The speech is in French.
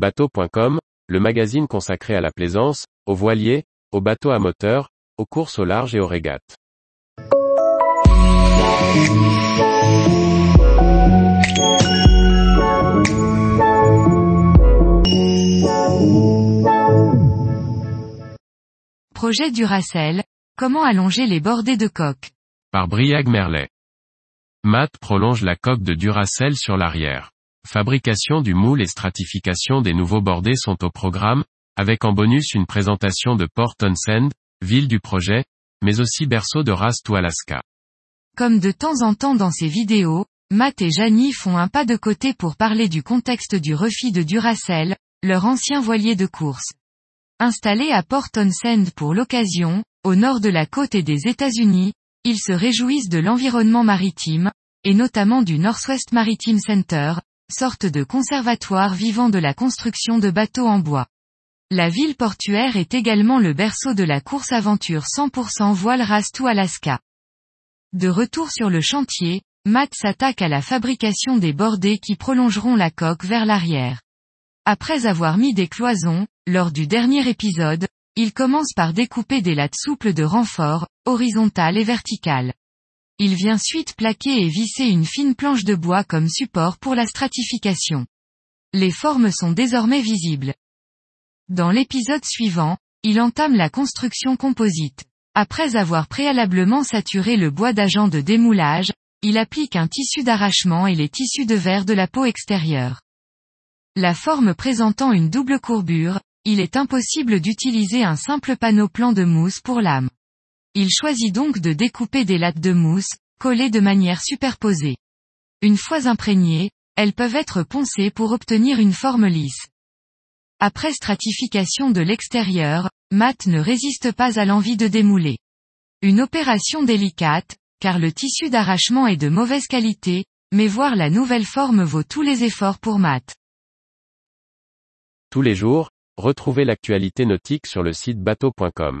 Bateau.com, le magazine consacré à la plaisance, aux voiliers, aux bateaux à moteur, aux courses au large et aux régates. Projet Duracell, comment allonger les bordées de coque? Par Briag Merlet. Matt prolonge la coque de Duracell sur l'arrière. Fabrication du moule et stratification des nouveaux bordés sont au programme, avec en bonus une présentation de Port Townsend, ville du projet, mais aussi berceau de Rast ou Alaska. Comme de temps en temps dans ses vidéos, Matt et Janie font un pas de côté pour parler du contexte du refit de Duracell, leur ancien voilier de course. Installé à Port Townsend pour l'occasion, au nord de la côte et des États-Unis, ils se réjouissent de l'environnement maritime, et notamment du Northwest Maritime Center, sorte de conservatoire vivant de la construction de bateaux en bois. La ville portuaire est également le berceau de la course aventure 100% voile Rastu Alaska. De retour sur le chantier, Matt s'attaque à la fabrication des bordées qui prolongeront la coque vers l'arrière. Après avoir mis des cloisons, lors du dernier épisode, il commence par découper des lattes souples de renfort, horizontales et verticales. Il vient ensuite plaquer et visser une fine planche de bois comme support pour la stratification. Les formes sont désormais visibles. Dans l'épisode suivant, il entame la construction composite. Après avoir préalablement saturé le bois d'agent de démoulage, il applique un tissu d'arrachement et les tissus de verre de la peau extérieure. La forme présentant une double courbure, il est impossible d'utiliser un simple panneau plan de mousse pour l'âme. Il choisit donc de découper des lattes de mousse, collées de manière superposée. Une fois imprégnées, elles peuvent être poncées pour obtenir une forme lisse. Après stratification de l'extérieur, Matt ne résiste pas à l'envie de démouler. Une opération délicate, car le tissu d'arrachement est de mauvaise qualité, mais voir la nouvelle forme vaut tous les efforts pour Matt. Tous les jours, retrouvez l'actualité nautique sur le site bateau.com.